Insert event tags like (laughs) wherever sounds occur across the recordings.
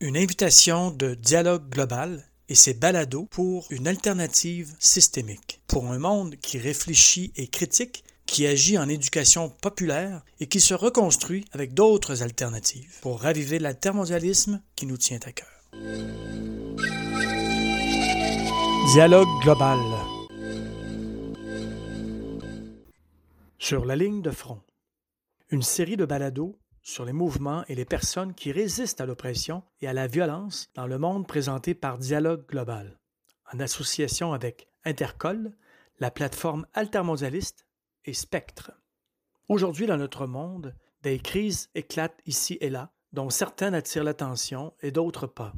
Une invitation de dialogue global et ses balados pour une alternative systémique. Pour un monde qui réfléchit et critique, qui agit en éducation populaire et qui se reconstruit avec d'autres alternatives pour raviver l'altermondialisme qui nous tient à cœur. Dialogue global. Sur la ligne de front. Une série de balados sur les mouvements et les personnes qui résistent à l'oppression et à la violence dans le monde présenté par Dialogue Global, en association avec Intercol, la plateforme altermondialiste et Spectre. Aujourd'hui, dans notre monde, des crises éclatent ici et là, dont certaines attirent l'attention et d'autres pas.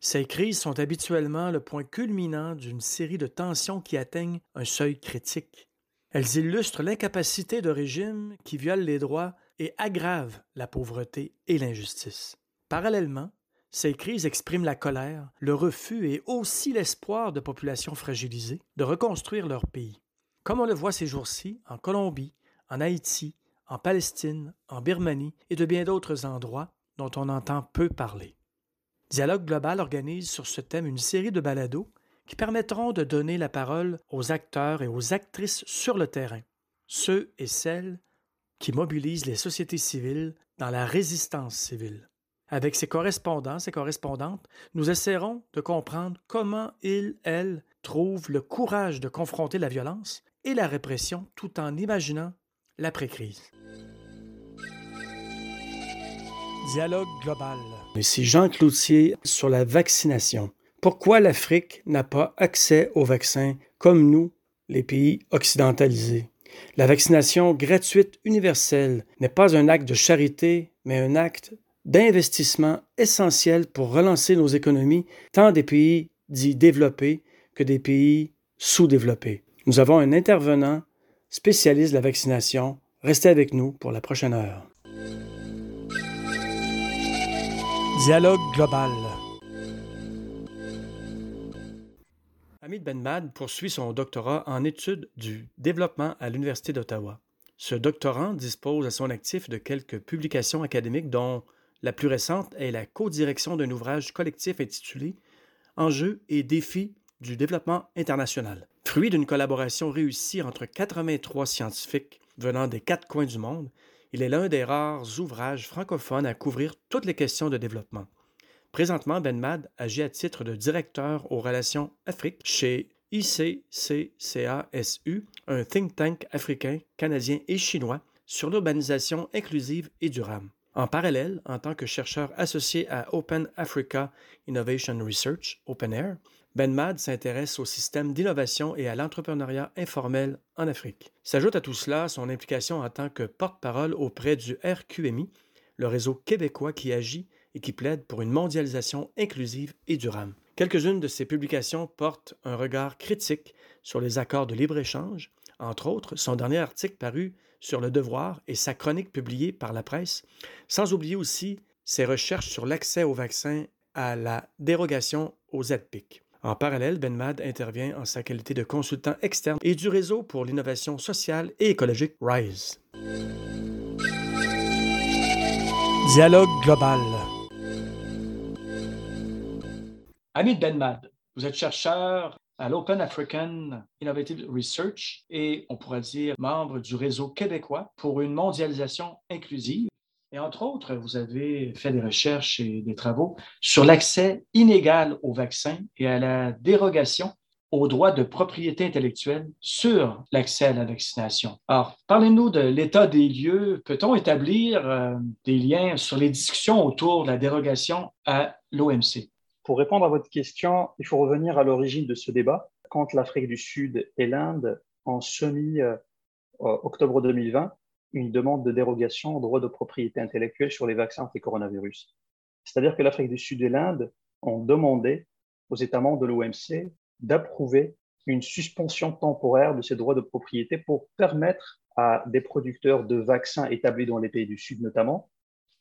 Ces crises sont habituellement le point culminant d'une série de tensions qui atteignent un seuil critique. Elles illustrent l'incapacité de régimes qui violent les droits et aggrave la pauvreté et l'injustice. Parallèlement, ces crises expriment la colère, le refus et aussi l'espoir de populations fragilisées de reconstruire leur pays. Comme on le voit ces jours-ci en Colombie, en Haïti, en Palestine, en Birmanie et de bien d'autres endroits dont on entend peu parler. Dialogue Global organise sur ce thème une série de balados qui permettront de donner la parole aux acteurs et aux actrices sur le terrain, ceux et celles qui mobilise les sociétés civiles dans la résistance civile. Avec ses correspondants, ses correspondantes, nous essaierons de comprendre comment ils, elles, trouvent le courage de confronter la violence et la répression tout en imaginant l'après-crise. Dialogue global. Ici Jean Cloutier sur la vaccination. Pourquoi l'Afrique n'a pas accès aux vaccins comme nous, les pays occidentalisés? La vaccination gratuite universelle n'est pas un acte de charité, mais un acte d'investissement essentiel pour relancer nos économies, tant des pays dits développés que des pays sous-développés. Nous avons un intervenant spécialiste de la vaccination. Restez avec nous pour la prochaine heure. Dialogue global. Hamid Benmad poursuit son doctorat en études du développement à l'Université d'Ottawa. Ce doctorant dispose à son actif de quelques publications académiques dont la plus récente est la co-direction d'un ouvrage collectif intitulé Enjeux et défis du développement international. Fruit d'une collaboration réussie entre 83 scientifiques venant des quatre coins du monde, il est l'un des rares ouvrages francophones à couvrir toutes les questions de développement. Présentement, Ben Mad agit à titre de directeur aux relations Afrique chez ICCCASU, un think tank africain, canadien et chinois sur l'urbanisation inclusive et durable. En parallèle, en tant que chercheur associé à Open Africa Innovation Research, OpenAir, Ben Mad s'intéresse au système d'innovation et à l'entrepreneuriat informel en Afrique. S'ajoute à tout cela son implication en tant que porte-parole auprès du RQMI, le réseau québécois qui agit et qui plaide pour une mondialisation inclusive et durable. Quelques-unes de ses publications portent un regard critique sur les accords de libre-échange, entre autres son dernier article paru sur le devoir et sa chronique publiée par la presse, sans oublier aussi ses recherches sur l'accès aux vaccins à la dérogation aux ZPIC. En parallèle, Benmad intervient en sa qualité de consultant externe et du réseau pour l'innovation sociale et écologique RISE. Dialogue global. Hamid Benmad, vous êtes chercheur à l'Open African Innovative Research et on pourrait dire membre du réseau québécois pour une mondialisation inclusive. Et entre autres, vous avez fait des recherches et des travaux sur l'accès inégal aux vaccins et à la dérogation aux droits de propriété intellectuelle sur l'accès à la vaccination. Alors, parlez-nous de l'état des lieux. Peut-on établir euh, des liens sur les discussions autour de la dérogation à l'OMC? Pour répondre à votre question, il faut revenir à l'origine de ce débat. Quand l'Afrique du Sud et l'Inde ont soumis, euh, octobre 2020, une demande de dérogation au droit de propriété intellectuelle sur les vaccins anti-coronavirus. C'est-à-dire que l'Afrique du Sud et l'Inde ont demandé aux États membres de l'OMC d'approuver une suspension temporaire de ces droits de propriété pour permettre à des producteurs de vaccins établis dans les pays du Sud notamment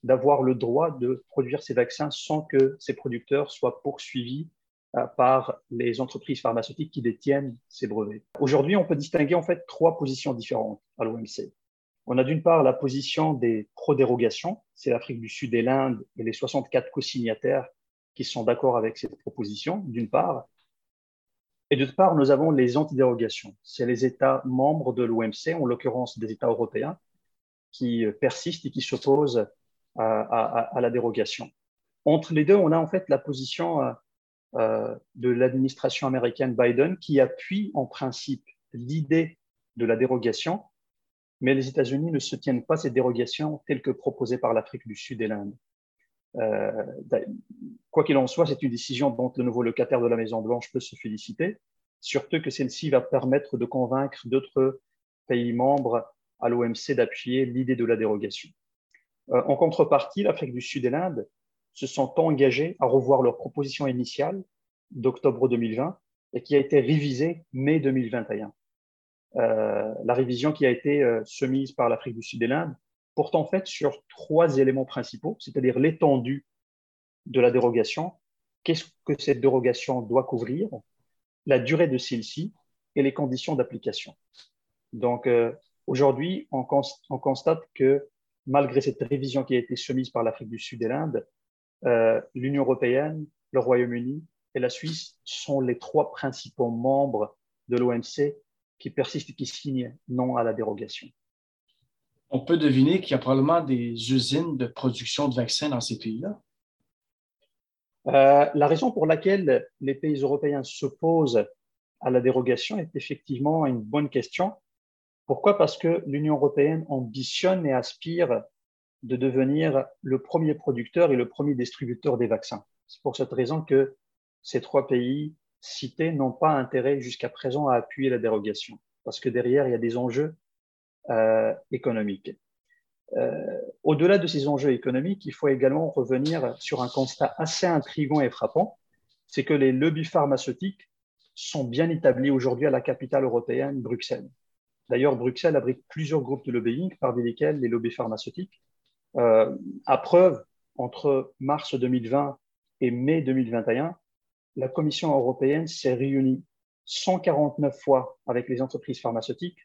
d'avoir le droit de produire ces vaccins sans que ces producteurs soient poursuivis euh, par les entreprises pharmaceutiques qui détiennent ces brevets. Aujourd'hui, on peut distinguer en fait trois positions différentes à l'OMC. On a d'une part la position des pro-dérogations, c'est l'Afrique du Sud et l'Inde et les 64 co-signataires qui sont d'accord avec cette proposition, d'une part. Et d'autre part, nous avons les antidérogations. C'est les États membres de l'OMC, en l'occurrence des États européens, qui persistent et qui s'opposent à, la dérogation. Entre les deux, on a en fait la position euh, euh, de l'administration américaine Biden qui appuie en principe l'idée de la dérogation, mais les États-Unis ne soutiennent pas cette dérogation telle que proposée par l'Afrique du Sud et l'Inde. Euh, quoi qu'il en soit, c'est une décision dont le nouveau locataire de la Maison-Blanche peut se féliciter, surtout que celle-ci va permettre de convaincre d'autres pays membres à l'OMC d'appuyer l'idée de la dérogation. Euh, en contrepartie, l'Afrique du Sud et l'Inde se sont engagés à revoir leur proposition initiale d'octobre 2020 et qui a été révisée mai 2021. Euh, la révision qui a été euh, soumise par l'Afrique du Sud et l'Inde porte en fait sur trois éléments principaux, c'est-à-dire l'étendue de la dérogation, qu'est-ce que cette dérogation doit couvrir, la durée de celle-ci et les conditions d'application. Donc aujourd'hui, on, on, constate que malgré cette révision qui a été soumise par l'Afrique du Sud et l'Inde, euh, l'Union européenne, le Royaume-Uni et la Suisse sont les trois principaux membres de l'OMC qui persistent et qui signent non à la dérogation. On peut deviner qu'il y a probablement des usines de production de vaccins dans ces pays-là. Euh, la raison pour laquelle les pays européens s'opposent à la dérogation est effectivement une bonne question. Pourquoi? Parce que l'Union européenne ambitionne et aspire de devenir le premier producteur et le premier distributeur des vaccins. C'est pour cette raison que ces trois pays cités n'ont pas intérêt jusqu'à présent à appuyer la dérogation, parce que derrière, il y a des enjeux euh, économiques. Euh, au-delà de ces enjeux économiques, il faut également revenir sur un constat assez intrigant et frappant, c'est que les lobbies pharmaceutiques sont bien établis aujourd'hui à la capitale européenne, Bruxelles. D'ailleurs, Bruxelles abrite plusieurs groupes de lobbying, parmi lesquels les lobbies pharmaceutiques. Euh, à preuve, entre mars 2020 et mai 2021, la Commission européenne s'est réunie 149 fois avec les entreprises pharmaceutiques,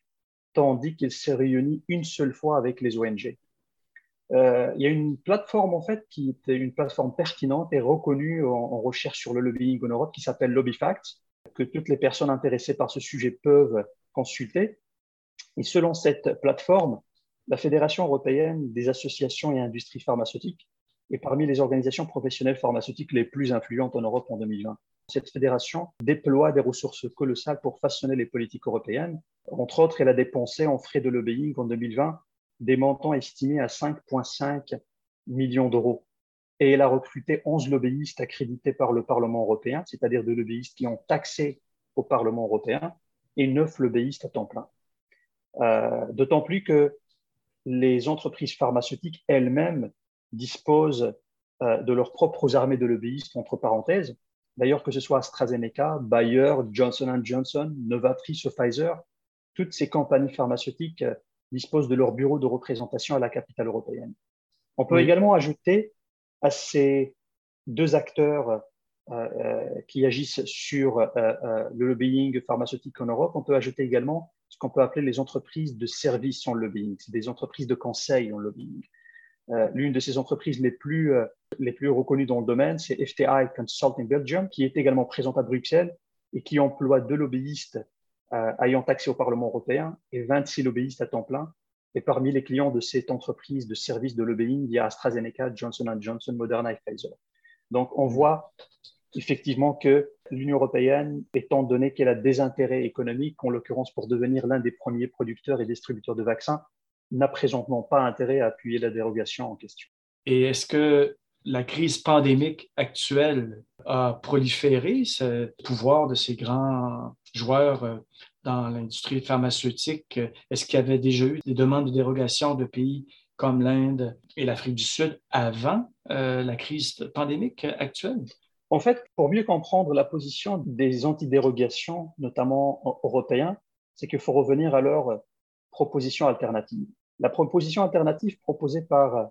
tandis qu'elle s'est réunie une seule fois avec les ONG. Euh, il y a une plateforme en fait qui était une plateforme pertinente et reconnue en recherche sur le lobbying en Europe qui s'appelle LobbyFacts, que toutes les personnes intéressées par ce sujet peuvent consulter. Et selon cette plateforme, la Fédération européenne des associations et industries pharmaceutiques est parmi les organisations professionnelles pharmaceutiques les plus influentes en Europe en 2020. Cette fédération déploie des ressources colossales pour façonner les politiques européennes. Entre autres, elle a dépensé en frais de lobbying en 2020 des montants estimés à 5,5 millions d'euros. Et elle a recruté 11 lobbyistes accrédités par le Parlement européen, c'est-à-dire des lobbyistes qui ont accès au Parlement européen, et 9 lobbyistes à temps plein. Euh, d'autant plus que les entreprises pharmaceutiques elles-mêmes disposent euh, de leurs propres armées de lobbyistes, entre parenthèses. D'ailleurs, que ce soit AstraZeneca, Bayer, Johnson Johnson, Novartis ou Pfizer, toutes ces compagnies pharmaceutiques euh, disposent de leur bureau de représentation à la capitale européenne. On peut également ajouter à ces deux acteurs qui agissent sur le lobbying pharmaceutique en Europe, on peut ajouter également ce qu'on peut appeler les entreprises de services en lobbying. C'est des entreprises de conseil en lobbying. Euh, l'une de ces entreprises les plus, euh, les plus reconnues dans le domaine, c'est FTI Consulting Belgium, qui est également présente à Bruxelles et qui emploie deux lobbyistes euh, ayant accès au Parlement européen et 26 lobbyistes à temps plein. Et parmi les clients de cette entreprise de services de lobbying, il y a AstraZeneca, Johnson Johnson, Moderna et Pfizer. Donc, on voit effectivement que l'Union européenne, étant donné qu'elle a des intérêts économiques, en l'occurrence pour devenir l'un des premiers producteurs et distributeurs de vaccins, n'a présentement pas intérêt à appuyer la dérogation en question. Et est-ce que la crise pandémique actuelle a proliféré ce pouvoir de ces grands joueurs euh, dans l'industrie pharmaceutique? Est-ce qu'il y avait déjà eu des demandes de dérogation de pays comme l'Inde et l'Afrique du Sud avant euh, la crise pandémique actuelle? En fait, pour mieux comprendre la position des antidérogations, notamment européens, c'est qu'il faut revenir à leur proposition alternative. La proposition alternative proposée par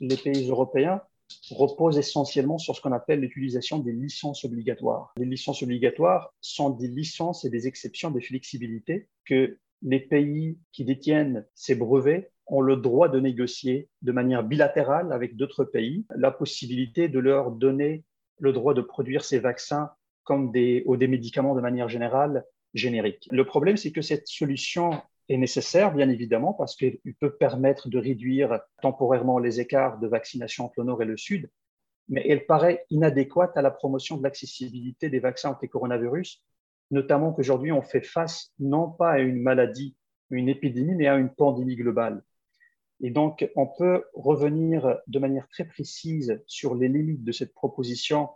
les pays européens repose essentiellement sur ce qu'on appelle l'utilisation des licences obligatoires. Les licences obligatoires sont des licences et des exceptions des flexibilités que les pays qui détiennent ces brevets ont le droit de négocier de manière bilatérale avec d'autres pays la possibilité de leur donner le droit de produire ces vaccins comme des, ou des médicaments de manière générale génériques. Le problème, c'est que cette solution est nécessaire, bien évidemment, parce qu'il peut permettre de réduire temporairement les écarts de vaccination entre le Nord et le Sud, mais elle paraît inadéquate à la promotion de l'accessibilité des vaccins anti-coronavirus, notamment qu'aujourd'hui on fait face non pas à une maladie, une épidémie, mais à une pandémie globale. Et donc, on peut revenir de manière très précise sur les limites de cette proposition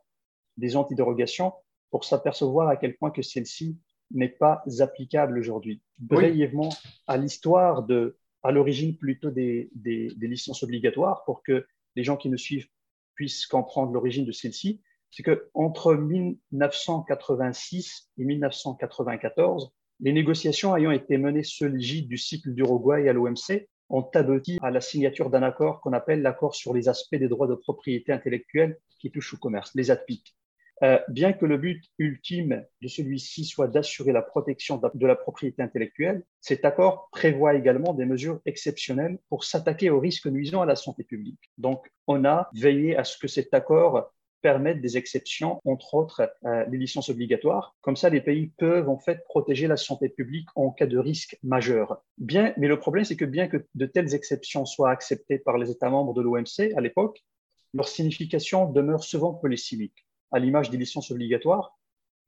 des antidérogations pour s'apercevoir à quel point que celle-ci n'est pas applicable aujourd'hui. Brièvement, à l'histoire de, à l'origine plutôt des, des, des, licences obligatoires pour que les gens qui nous suivent puissent comprendre l'origine de celle-ci, c'est que entre 1986 et 1994, les négociations ayant été menées sous l'égide du cycle d'Uruguay à l'OMC ont abouti à la signature d'un accord qu'on appelle l'accord sur les aspects des droits de propriété intellectuelle qui touchent au commerce, les ATPIC. Euh, bien que le but ultime de celui-ci soit d'assurer la protection de la propriété intellectuelle, cet accord prévoit également des mesures exceptionnelles pour s'attaquer aux risques nuisant à la santé publique. Donc, on a veillé à ce que cet accord permette des exceptions, entre autres euh, les licences obligatoires. Comme ça, les pays peuvent en fait protéger la santé publique en cas de risque majeur. Bien, mais le problème, c'est que bien que de telles exceptions soient acceptées par les États membres de l'OMC à l'époque, leur signification demeure souvent polysémique à l'image des licences obligatoires,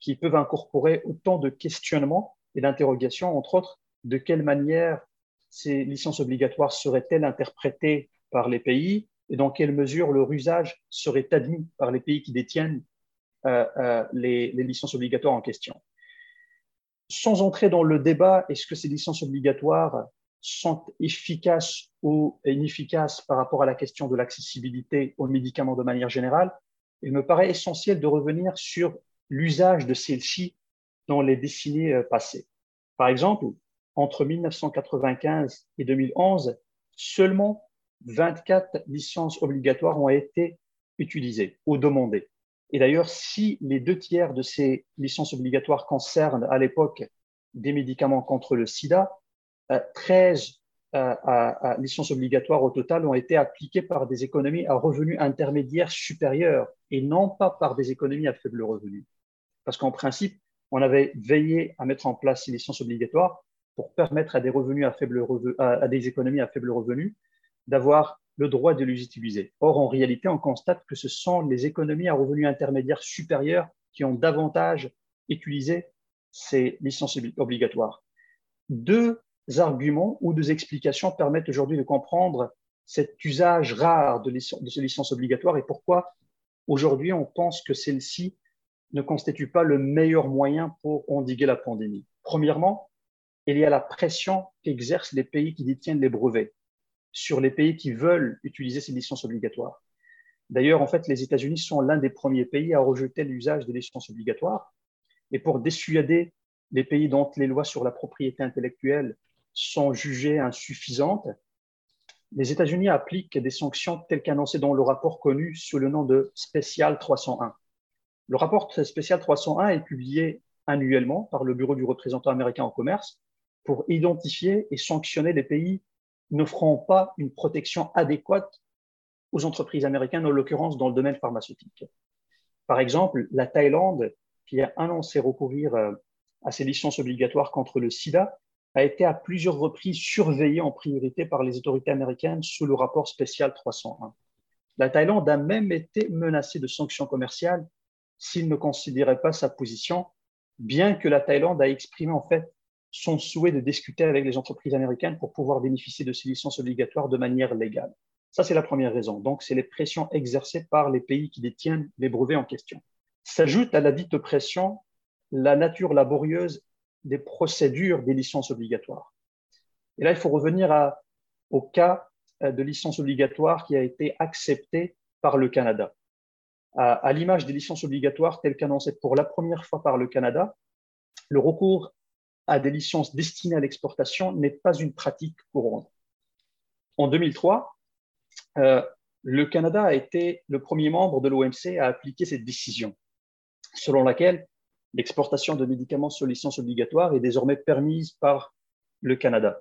qui peuvent incorporer autant de questionnements et d'interrogations, entre autres, de quelle manière ces licences obligatoires seraient-elles interprétées par les pays et dans quelle mesure leur usage serait admis par les pays qui détiennent euh, euh, les, licences obligatoires en question? Sans entrer dans le débat, est-ce que ces licences obligatoires sont efficaces ou inefficaces par rapport à la question de l'accessibilité aux médicaments de manière générale, il me paraît essentiel de revenir sur l'usage de celles-ci dans les décennies euh, passées. Par exemple, entre 1995 et 2011, seulement 24 licences obligatoires ont été utilisées ou demandées. Et d'ailleurs, si les deux tiers de ces licences obligatoires concernent à l'époque des médicaments contre le sida, 13 à, licences obligatoires au total ont été appliquées par des économies à revenus intermédiaires supérieurs et non pas par des économies à faible revenu. Parce qu'en principe, on avait veillé à mettre en place ces licences obligatoires pour permettre à des, revenus à, faible à, des économies à faible revenu d'avoir le droit de les utiliser. Or, en réalité, on constate que ce sont les économies à revenus intermédiaires supérieurs qui ont davantage utilisé ces licences obligatoires. Deux arguments ou deux explications permettent aujourd'hui de comprendre cet usage rare de, ces licences obligatoires et pourquoi aujourd'hui on pense que celles-ci ne constituent pas le meilleur moyen pour endiguer la pandémie. Premièrement, il y a la pression qu'exercent les pays qui détiennent les brevets sur les pays qui veulent utiliser ces licences obligatoires. D'ailleurs, en fait, les États-Unis sont l'un des premiers pays à rejeter l'usage des licences obligatoires. Et pour dissuader les pays dont les lois sur la propriété intellectuelle sont jugées insuffisantes, les États-Unis appliquent des sanctions telles qu'annoncées dans le rapport connu sous le nom de Spécial 301. Le rapport Spécial 301 est publié annuellement par le Bureau du représentant américain en commerce pour identifier et sanctionner les pays n'offrant pas une protection adéquate aux entreprises américaines, en l'occurrence dans le domaine pharmaceutique. Par exemple, la Thaïlande, qui a annoncé recourir euh, à ses licences obligatoires contre le sida, a été à plusieurs reprises surveillée en priorité par les autorités américaines sous le rapport spécial 301. La Thaïlande a même été menacée de sanctions commerciales s'il ne considérait pas sa position, bien que la Thaïlande a exprimé en fait son souhait de discuter avec les entreprises américaines pour pouvoir bénéficier de ces licences obligatoires de manière légale. Ça, c'est la première raison. Donc, c'est les pressions exercées par les pays qui détiennent les brevets en question. S'ajoute à la dite pression la nature laborieuse des procédures des licences obligatoires. Et là, il faut revenir au cas euh, de licence obligatoire qui a été accepté par le Canada. À l'image des licences obligatoires telles qu'annoncées pour la première fois par le Canada, le recours à des licences destinées à l'exportation n'est pas une pratique courante. En 2003, euh, le Canada a été le premier membre de l'OMC à appliquer cette décision, selon laquelle l'exportation de médicaments sous licence obligatoire est désormais permise par le Canada.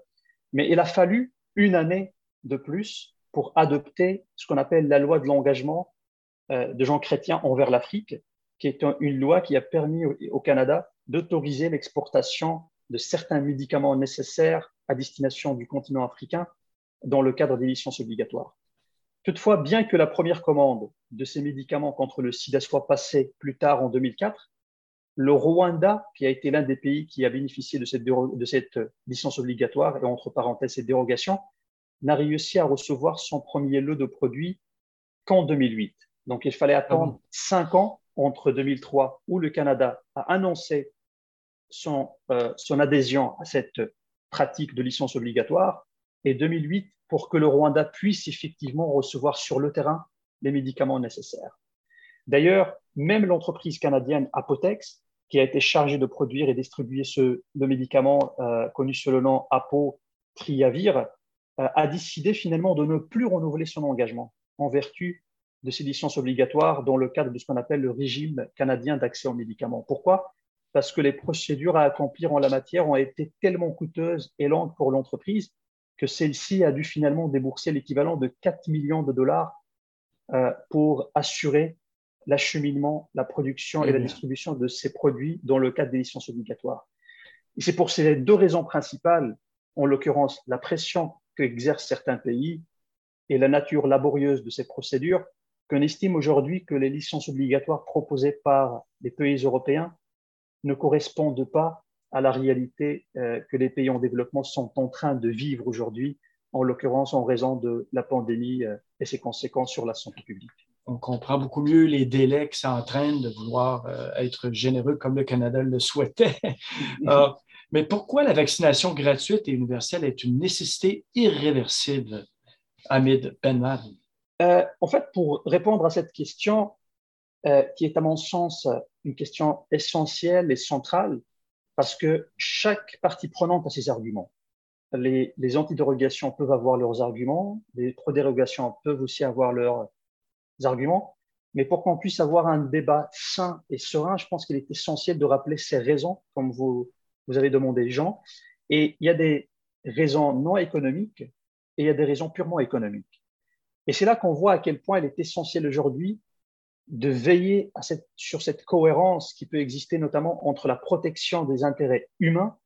Mais il a fallu une année de plus pour adopter ce qu'on appelle la loi de l'engagement euh, de gens chrétiens envers l'Afrique, qui est une loi qui a permis au, Canada d'autoriser l'exportation de certains médicaments nécessaires à destination du continent africain dans le cadre des licences obligatoires. Toutefois, bien que la première commande de ces médicaments contre le sida soit passée plus tard en 2004, le Rwanda, qui a été l'un des pays qui a bénéficié de cette, de cette licence obligatoire, et entre parenthèses cette dérogation, n'a réussi à recevoir son premier lot de produits qu'en 2008. Donc il fallait attendre ah cinq ans entre 2003, où le Canada a annoncé son, euh, son adhésion à cette pratique de licence obligatoire, et 2008 pour que le Rwanda puisse effectivement recevoir sur le terrain les médicaments nécessaires. D'ailleurs, même l'entreprise canadienne Apotex, qui a été chargée de produire et distribuer ce, le médicament euh, connu sous le nom Apotriavir, euh, a décidé finalement de ne plus renouveler son engagement en vertu de ces licences obligatoires dans le cadre de ce qu'on appelle le régime canadien d'accès aux médicaments. Pourquoi? Parce que les procédures à accomplir en la matière ont été tellement coûteuses et longues pour l'entreprise que celle-ci a dû finalement débourser l'équivalent de 4 millions de dollars euh, pour assurer l'acheminement, la production et la distribution de ces produits dans le cadre des licences obligatoires. Et c'est pour ces deux raisons principales, en l'occurrence la pression qu'exercent certains pays et la nature laborieuse de ces procédures, qu'on estime aujourd'hui que les licences obligatoires proposées par les pays européens ne correspondent pas à la réalité euh, que les pays en développement sont en train de vivre aujourd'hui, en l'occurrence en raison de la pandémie euh, et ses conséquences sur la santé publique. On comprend beaucoup mieux les délais que ça entraîne de vouloir euh, être généreux comme le Canada le souhaitait. (laughs) mais pourquoi la vaccination gratuite et universelle est une nécessité irréversible, Hamid Benmar? Euh, en fait, pour répondre à cette question, euh, qui est à mon sens une question essentielle et centrale, parce que chaque partie prenante a ses arguments. Les, les antidérogations peuvent avoir leurs arguments, les pro-dérogations peuvent aussi avoir leurs arguments, mais pour qu'on puisse avoir un débat sain et serein, je pense qu'il est essentiel de rappeler ces raisons, comme vous, vous avez demandé, Jean. Et il y a des raisons non économiques et il y a des raisons purement économiques. Et c'est là qu'on voit à quel point il est essentiel aujourd'hui de veiller à cette, sur cette cohérence qui peut exister notamment entre la protection des intérêts humains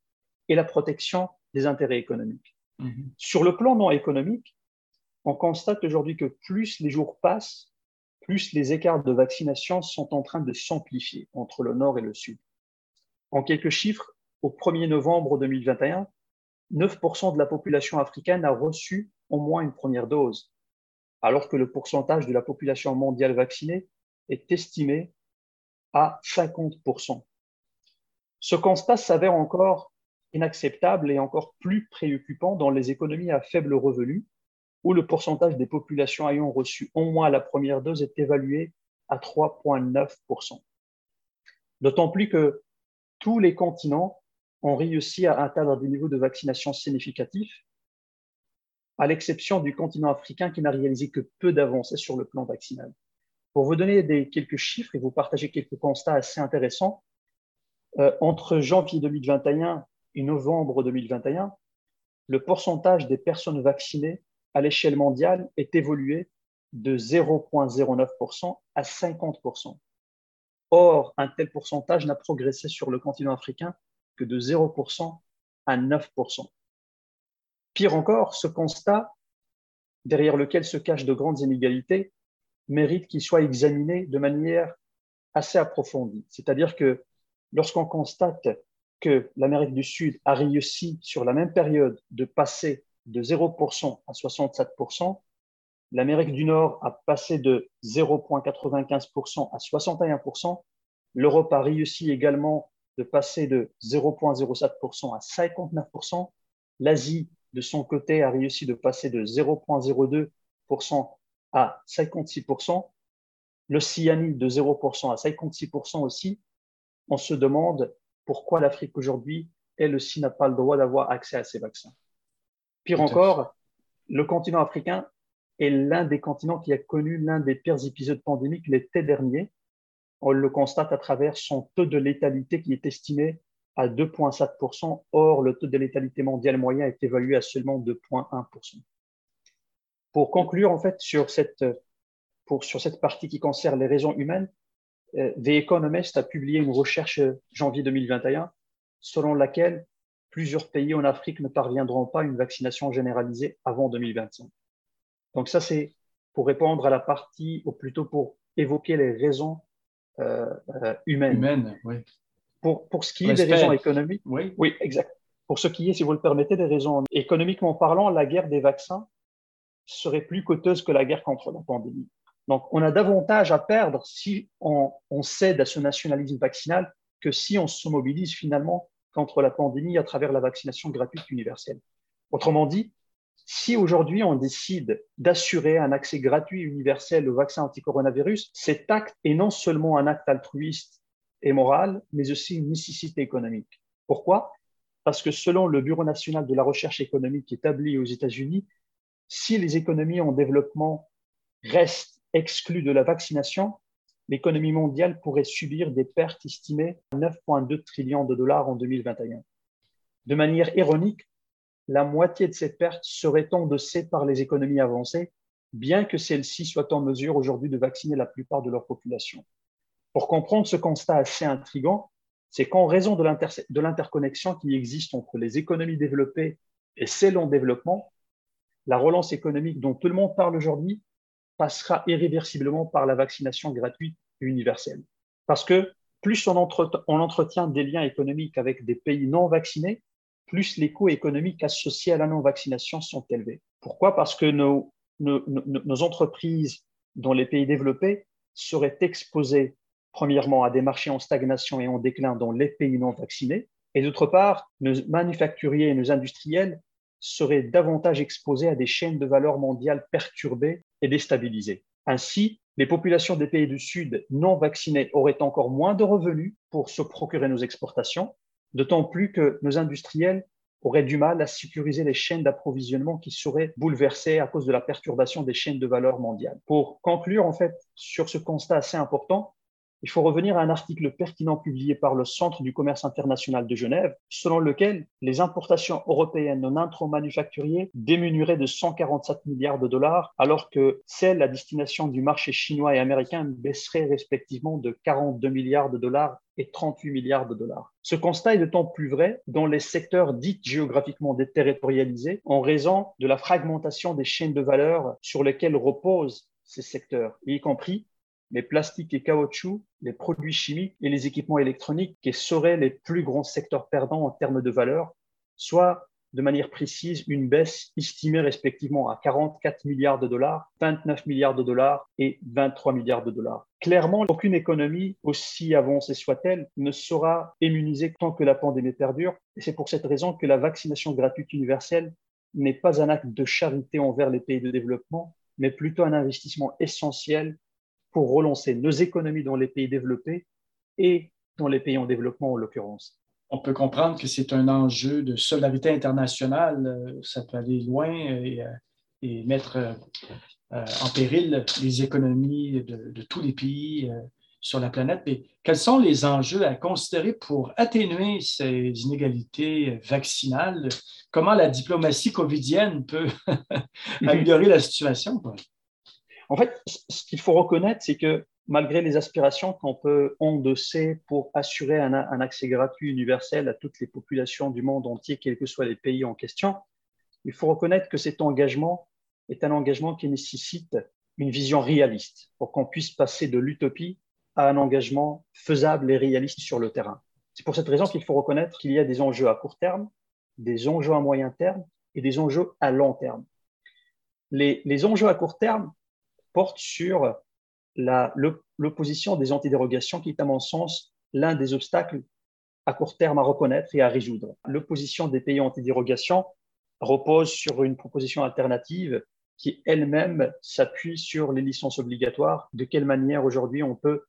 et la protection des intérêts économiques. Mm-hmm. Sur le plan non économique, on constate aujourd'hui que plus les jours passent, plus les écarts de vaccination sont en train de s'amplifier entre le nord et le sud. En quelques chiffres, au 1er novembre 2021, 9% de la population africaine a reçu au moins une première dose, alors que le pourcentage de la population mondiale vaccinée est estimé à 50%. Ce constat s'avère encore inacceptable et encore plus préoccupant dans les économies à faible revenu, où le pourcentage des populations ayant reçu au moins la première dose est évalué à 3,9%. D'autant plus que tous les continents ont réussi à atteindre des niveaux de vaccination significatifs à l'exception du continent africain qui n'a réalisé que peu d'avancées sur le plan vaccinal. Pour vous donner quelques chiffres et vous partager quelques constats assez intéressants, euh, entre janvier 2021 et novembre 2021, le pourcentage des personnes vaccinées à l'échelle mondiale est évolué de 0,09% à 50%. Or, un tel pourcentage n'a progressé sur le continent africain que de 0% à 9%. Pire encore, ce constat, derrière lequel se cachent de grandes inégalités, mérite qu'il soit examiné de manière assez approfondie. C'est-à-dire que lorsqu'on constate que l'Amérique du Sud a réussi sur la même période de passer de 0% à 67%, l'Amérique du Nord a passé de 0,95% à 61%, l'Europe a réussi également de passer de 0,07% à 59%, l'Asie de son côté, a réussi de passer de 0,02% à 56%, l'Océanie de 0% à 56% aussi. On se demande pourquoi l'Afrique aujourd'hui, elle aussi, n'a pas le droit d'avoir accès à ces vaccins. Pire encore, le continent africain est l'un des continents qui a connu l'un des pires épisodes pandémiques l'été dernier. On le constate à travers son taux de létalité qui est estimé à 2,7%. Or, le taux de létalité mondial moyen est évalué à seulement 2,1%. Pour conclure, en fait, sur cette pour, sur cette partie qui concerne les raisons humaines, euh, The Economist a publié une recherche euh, janvier 2021 selon laquelle plusieurs pays en Afrique ne parviendront pas à une vaccination généralisée avant 2025. Donc ça, c'est pour répondre à la partie, ou plutôt pour évoquer les raisons euh, humaines. Humaines, oui. Pour, pour ce qui est des raisons économiques, oui. oui, exact. Pour ce qui est, si vous le permettez, des raisons économiquement parlant, la guerre des vaccins serait plus coûteuse que la guerre contre la pandémie. Donc, on a davantage à perdre si on, cède à ce nationalisme vaccinal que si on se mobilise finalement contre la pandémie à travers la vaccination gratuite universelle. Autrement dit, si aujourd'hui on décide d'assurer un accès gratuit universel au vaccin anti-coronavirus, cet acte est non seulement un acte altruiste et moral, mais aussi une nécessité économique. Pourquoi? Parce que selon le Bureau national de la recherche économique établi aux États-Unis, si les économies en développement restent exclues de la vaccination, l'économie mondiale pourrait subir des pertes estimées à 9,2 trillions de dollars en 2021. De manière ironique, la moitié de ces pertes seraient endossées par les économies avancées, bien que celles-ci soient en mesure aujourd'hui de vacciner la plupart de leur population. Pour comprendre ce constat assez intrigant, c'est qu'en raison de l'interconnexion qui existe entre les économies développées et celles en développement, la relance économique dont tout le monde parle aujourd'hui passera irréversiblement par la vaccination gratuite et universelle. Parce que plus on, entretient des liens économiques avec des pays non vaccinés, plus les coûts économiques associés à la non-vaccination sont élevés. Pourquoi? Parce que nos, nos, entreprises dans les pays développés seraient exposées, premièrement, à des marchés en stagnation et en déclin dans les pays non vaccinés, et d'autre part, nos manufacturiers et nos industriels seraient davantage exposés à des chaînes de valeur mondiales perturbées et déstabilisées. Ainsi, les populations des pays du Sud non vaccinées auraient encore moins de revenus pour se procurer nos exportations, d'autant plus que nos industriels auraient du mal à sécuriser les chaînes d'approvisionnement qui seraient bouleversées à cause de la perturbation des chaînes de valeur mondiales. Pour conclure, en fait, sur ce constat assez important, il faut revenir à un article pertinent publié par le Centre du commerce international de Genève, selon lequel les importations européennes non intra-manufacturiers diminueraient de 147 milliards de dollars, alors que celles à destination du marché chinois et américain baisseraient respectivement de 42 milliards de dollars et 38 milliards de dollars. Ce constat est d'autant plus vrai dans les secteurs dits géographiquement déterritorialisés en raison de la fragmentation des chaînes de valeur sur lesquelles reposent ces secteurs, y compris les plastiques et caoutchoucs, les produits chimiques et les équipements électroniques qui seraient les plus grands secteurs perdants en termes de valeur, soit de manière précise une baisse estimée respectivement à 44 milliards de dollars, 29 milliards de dollars et 23 milliards de dollars. Clairement, aucune économie, aussi avancée soit-elle, ne sera immunisée tant que la pandémie perdure. Et c'est pour cette raison que la vaccination gratuite universelle n'est pas un acte de charité envers les pays de développement, mais plutôt un investissement essentiel pour relancer nos économies dans les pays développés et dans les pays en développement en l'occurrence. On peut comprendre que c'est un enjeu de solidarité internationale. Euh, ça peut aller loin et, euh, mettre euh, en péril les économies de, tous les pays sur la planète. Mais quels sont les enjeux à considérer pour atténuer ces inégalités vaccinales? Comment la diplomatie covidienne peut (laughs) améliorer la situation? (laughs) En fait, ce qu'il faut reconnaître, c'est que malgré les aspirations qu'on peut endosser pour assurer un, accès gratuit universel à toutes les populations du monde entier, quels que soient les pays en question, il faut reconnaître que cet engagement est un engagement qui nécessite une vision réaliste pour qu'on puisse passer de l'utopie à un engagement faisable et réaliste sur le terrain. C'est pour cette raison qu'il faut reconnaître qu'il y a des enjeux à court terme, des enjeux à moyen terme et des enjeux à long terme. Les, les enjeux à court terme, porte sur l'opposition des antidérogations, qui est à mon sens l'un des obstacles à court terme à reconnaître et à résoudre. L'opposition des pays antidérogation repose sur une proposition alternative qui elle-même s'appuie sur les licences obligatoires. De quelle manière aujourd'hui on peut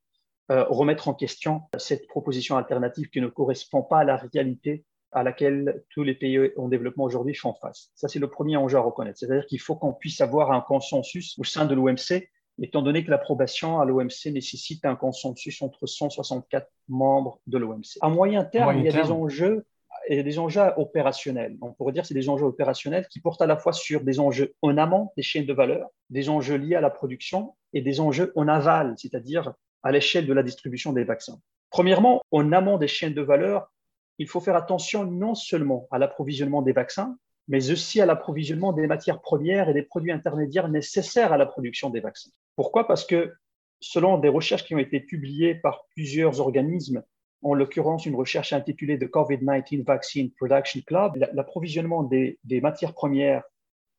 euh, remettre en question cette proposition alternative qui ne correspond pas à la réalité à laquelle tous les pays en développement aujourd'hui font face. Ça, c'est le premier enjeu à reconnaître. C'est-à-dire qu'il faut qu'on puisse avoir un consensus au sein de l'OMC, étant donné que l'approbation à l'OMC nécessite un consensus entre 164 membres de l'OMC. À moyen terme, il y a des enjeux et des enjeux opérationnels. On pourrait dire que c'est des enjeux opérationnels qui portent à la fois sur des enjeux en amont des chaînes de valeur, des enjeux liés à la production et des enjeux en aval, c'est-à-dire à, l'échelle de la distribution des vaccins. Premièrement, en amont des chaînes de valeur, il faut faire attention non seulement à l'approvisionnement des vaccins, mais aussi à l'approvisionnement des matières premières et des produits intermédiaires nécessaires à la production des vaccins. Pourquoi? Parce que selon des recherches qui ont été publiées par plusieurs organismes, en l'occurrence une recherche intitulée The COVID-19 Vaccine Production Club, l'approvisionnement des, des matières premières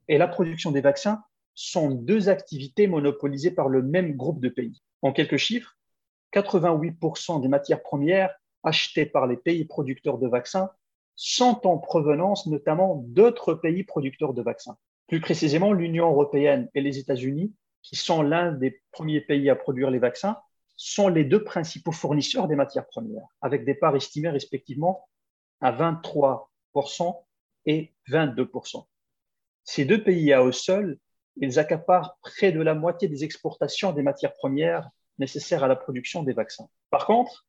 et la production des vaccins sont deux activités monopolisées par le même groupe de pays. En quelques chiffres, 88% des matières premières achetées par les pays producteurs de vaccins sont en provenance notamment d'autres pays producteurs de vaccins. Plus précisément, l'Union européenne et les États-Unis, qui sont l'un des premiers pays à produire les vaccins, sont les deux principaux fournisseurs des matières premières, avec des parts estimées respectivement à 23% et 22%. Ces deux pays à eux seuls, ils accaparent près de la moitié des exportations des matières premières nécessaires à la production des vaccins. Par contre,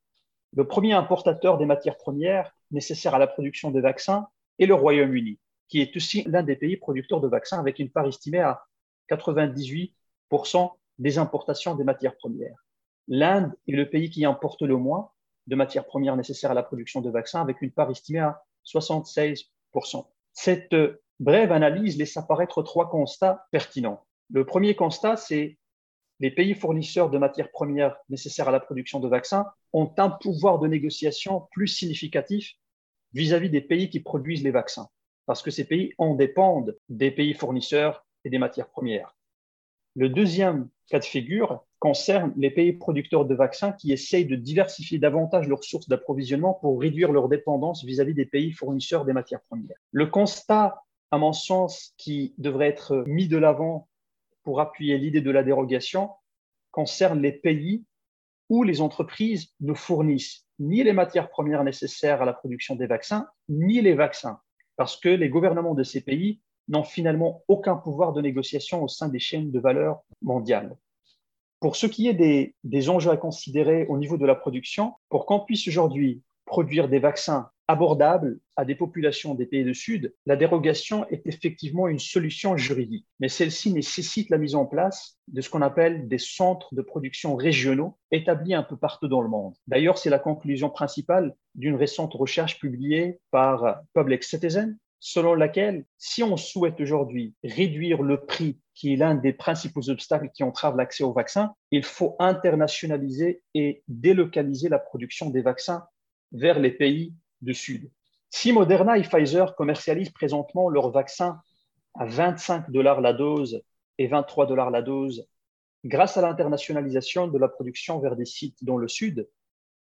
le premier importateur des matières premières nécessaires à la production des vaccins est le Royaume-Uni, qui est aussi l'un des pays producteurs de vaccins avec une part estimée à 98% des importations des matières premières. L'Inde est le pays qui importe le moins de matières premières nécessaires à la production de vaccins avec une part estimée à 76%. Cette brève analyse laisse apparaître trois constats pertinents. Le premier constat, c'est les pays fournisseurs de matières premières nécessaires à la production de vaccins ont un pouvoir de négociation plus significatif vis-à-vis des pays qui produisent les vaccins, parce que ces pays en dépendent des pays fournisseurs et des matières premières. Le deuxième cas de figure concerne les pays producteurs de vaccins qui essayent de diversifier davantage leurs sources d'approvisionnement pour réduire leur dépendance vis-à-vis des pays fournisseurs des matières premières. Le constat, à mon sens, qui devrait être mis de l'avant pour appuyer l'idée de la dérogation concerne les pays où les entreprises ne fournissent ni les matières premières nécessaires à la production des vaccins, ni les vaccins, parce que les gouvernements de ces pays n'ont finalement aucun pouvoir de négociation au sein des chaînes de valeur mondiales. Pour ce qui est des, des enjeux à considérer au niveau de la production, pour qu'on puisse aujourd'hui produire des vaccins abordables à des populations des pays du Sud, la dérogation est effectivement une solution juridique. Mais celle-ci nécessite la mise en place de ce qu'on appelle des centres de production régionaux établis un peu partout dans le monde. D'ailleurs, c'est la conclusion principale d'une récente recherche publiée par Public Citizen, selon laquelle si on souhaite aujourd'hui réduire le prix qui est l'un des principaux obstacles qui entravent l'accès aux vaccins, il faut internationaliser et délocaliser la production des vaccins vers les pays du Sud. Si Moderna et Pfizer commercialisent présentement leurs vaccins à 25 dollars la dose et 23 dollars la dose, grâce à l'internationalisation de la production vers des sites dans le Sud,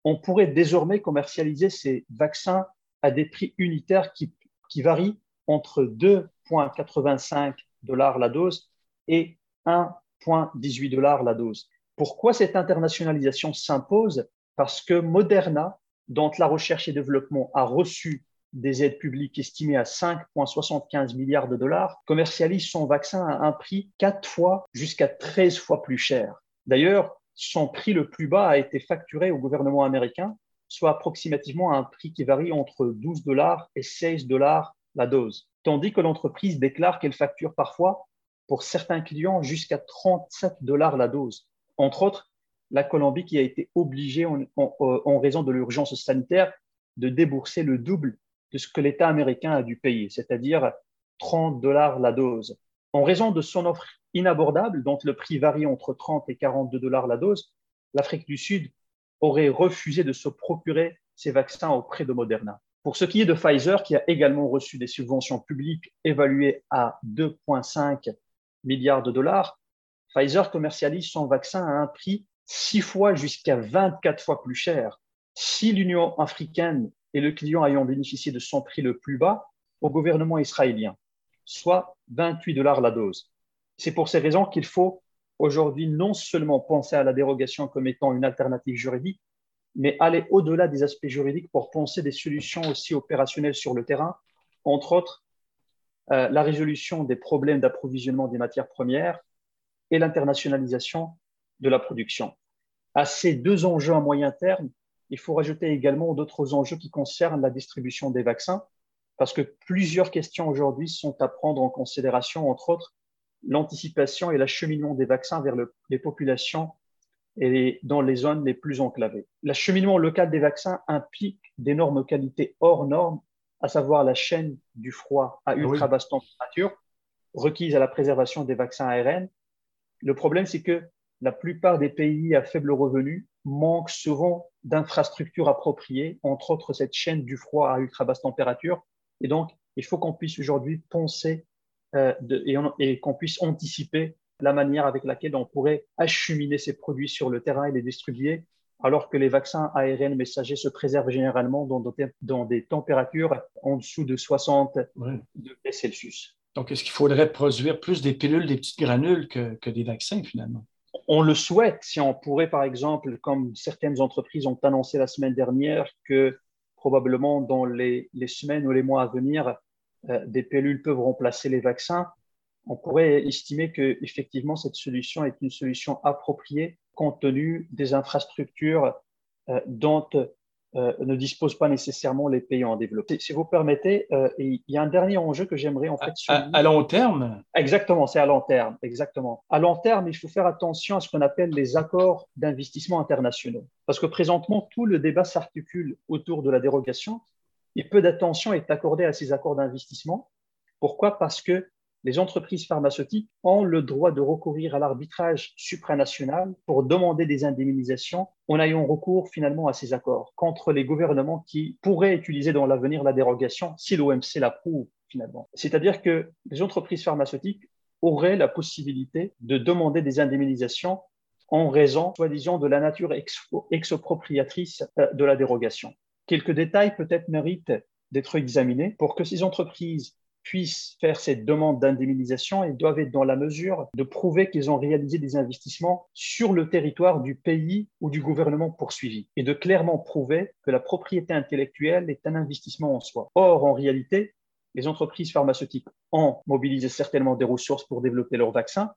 on pourrait désormais commercialiser ces vaccins à des prix unitaires qui, qui varient entre 2,85 dollars la dose et 1,18 dollars la dose. Pourquoi cette internationalisation s'impose? Parce que Moderna dont la recherche et développement a reçu des aides publiques estimées à 5,75 milliards de dollars, commercialise son vaccin à un prix 4 fois jusqu'à 13 fois plus cher. D'ailleurs, son prix le plus bas a été facturé au gouvernement américain, soit approximativement à un prix qui varie entre 12 dollars et 16 dollars la dose, tandis que l'entreprise déclare qu'elle facture parfois pour certains clients jusqu'à 37 dollars la dose. Entre autres, la Colombie qui a été obligée, en, raison de l'urgence sanitaire, de débourser le double de ce que l'État américain a dû payer, c'est-à-dire 30 dollars la dose. En raison de son offre inabordable, dont le prix varie entre 30 et 42 dollars la dose, l'Afrique du Sud aurait refusé de se procurer ces vaccins auprès de Moderna. Pour ce qui est de Pfizer, qui a également reçu des subventions publiques évaluées à 2,5 milliards de dollars, Pfizer commercialise son vaccin à un prix 6 fois jusqu'à 24 fois plus cher si l'Union africaine est le client ayant bénéficié de son prix le plus bas au gouvernement israélien, soit 28 dollars la dose. C'est pour ces raisons qu'il faut aujourd'hui non seulement penser à la dérogation comme étant une alternative juridique, mais aller au-delà des aspects juridiques pour penser des solutions aussi opérationnelles sur le terrain, entre autres euh, la résolution des problèmes d'approvisionnement des matières premières et l'internationalisation de la production. À ces deux enjeux à moyen terme, il faut rajouter également d'autres enjeux qui concernent la distribution des vaccins, parce que plusieurs questions aujourd'hui sont à prendre en considération, entre autres l'anticipation et l'acheminement des vaccins vers les populations et dans les zones les plus enclavées. L'acheminement local des vaccins implique d'énormes qualités hors normes, à savoir la chaîne du froid à ultra basse température requise à la préservation des vaccins ARN. Le problème, c'est que la plupart des pays à faible revenu manquent souvent d'infrastructures appropriées, entre autres cette chaîne du froid à ultra basse température. Et donc, il faut qu'on puisse aujourd'hui penser euh, et, qu'on puisse anticiper la manière avec laquelle on pourrait acheminer ces produits sur le terrain et les distribuer, alors que les vaccins ARN messagers se préservent généralement dans, des températures en dessous de 60 degrés Celsius. Donc, est-ce qu'il faudrait produire plus des pilules, des petites granules que des vaccins finalement? On le souhaite si on pourrait, par exemple, comme certaines entreprises ont annoncé la semaine dernière, que probablement dans les, semaines ou les mois à venir, euh, des pilules peuvent remplacer les vaccins. On pourrait estimer que effectivement cette solution est une solution appropriée compte tenu des infrastructures euh, dont euh, ne disposent pas nécessairement les pays en développement. Si vous permettez, euh, il y a un dernier enjeu que j'aimerais en fait à, long terme? Exactement, c'est à long terme, exactement. À long terme, il faut faire attention à ce qu'on appelle les accords d'investissement internationaux, parce que présentement tout le débat s'articule autour de la dérogation et peu d'attention est accordée à ces accords d'investissement. Pourquoi? Parce que les entreprises pharmaceutiques ont le droit de recourir à l'arbitrage supranational pour demander des indemnisations en ayant recours finalement à ces accords contre les gouvernements qui pourraient utiliser dans l'avenir la dérogation si l'OMC l'approuve finalement. C'est-à-dire que les entreprises pharmaceutiques auraient la possibilité de demander des indemnisations en raison, soi-disant, de la nature expropriatrice euh, de la dérogation. Quelques détails peut-être méritent d'être examinés pour que ces entreprises puissent faire cette demande d'indemnisation, ils doivent être dans la mesure de prouver qu'ils ont réalisé des investissements sur le territoire du pays ou du gouvernement poursuivi et de clairement prouver que la propriété intellectuelle est un investissement en soi. Or, en réalité, les entreprises pharmaceutiques ont mobilisé certainement des ressources pour développer leurs vaccins,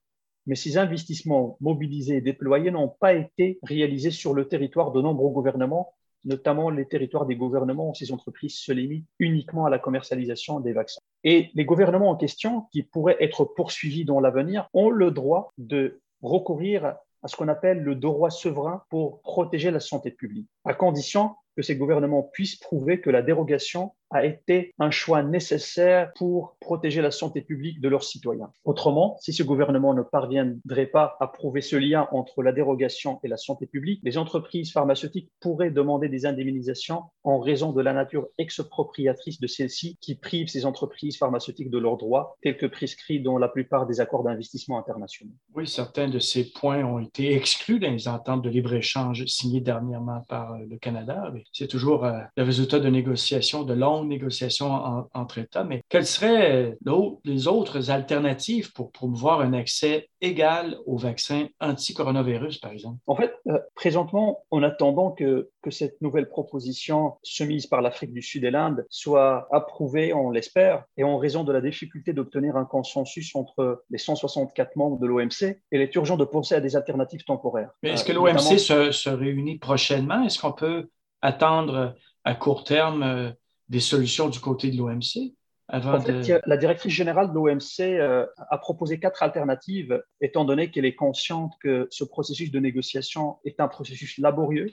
mais ces investissements mobilisés et déployés n'ont pas été réalisés sur le territoire de nombreux gouvernements notamment les territoires des gouvernements où ces entreprises se limitent uniquement à la commercialisation des vaccins. Et les gouvernements en question, qui pourraient être poursuivis dans l'avenir, ont le droit de recourir à ce qu'on appelle le droit souverain pour protéger la santé publique, à condition que ces gouvernements puissent prouver que la dérogation a été un choix nécessaire pour protéger la santé publique de leurs citoyens. Autrement, si ce gouvernement ne parviendrait pas à prouver ce lien entre la dérogation et la santé publique, les entreprises pharmaceutiques pourraient demander des indemnisations en raison de la nature expropriatrice de celles-ci qui privent ces entreprises pharmaceutiques de leurs droits, tels que prescrits dans la plupart des accords d'investissement internationaux. Oui, certains de ces points ont été exclus dans les ententes de libre-échange signées dernièrement par euh, le Canada. C'est toujours euh, le résultat de négociations de longue négociations entre États, mais quelles seraient les autres alternatives pour promouvoir un accès égal aux vaccins anti-coronavirus, par exemple? En fait, euh, présentement, en attendant que, que cette nouvelle proposition soumise par l'Afrique du Sud et l'Inde soit approuvée, on l'espère, et en raison de la difficulté d'obtenir un consensus entre les 164 membres de l'OMC, il est urgent de penser à des alternatives temporaires. Mais est-ce que euh, l'OMC se, se réunit prochainement? Est-ce qu'on peut attendre à court terme euh, des solutions du côté de l'OMC en fait, la directrice générale de l'OMC euh, a proposé quatre alternatives, étant donné qu'elle est consciente que ce processus de négociation est un processus laborieux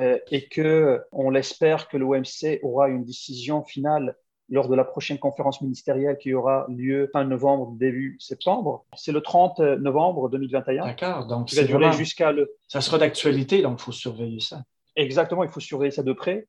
euh, et que on l'espère que l'OMC aura une décision finale lors de la prochaine conférence ministérielle qui aura lieu fin novembre, début septembre. C'est le 30 novembre 2021. D'accord, donc ça durer jusqu'à le. Ça sera d'actualité, donc il faut surveiller ça. Exactement, il faut surveiller ça de près.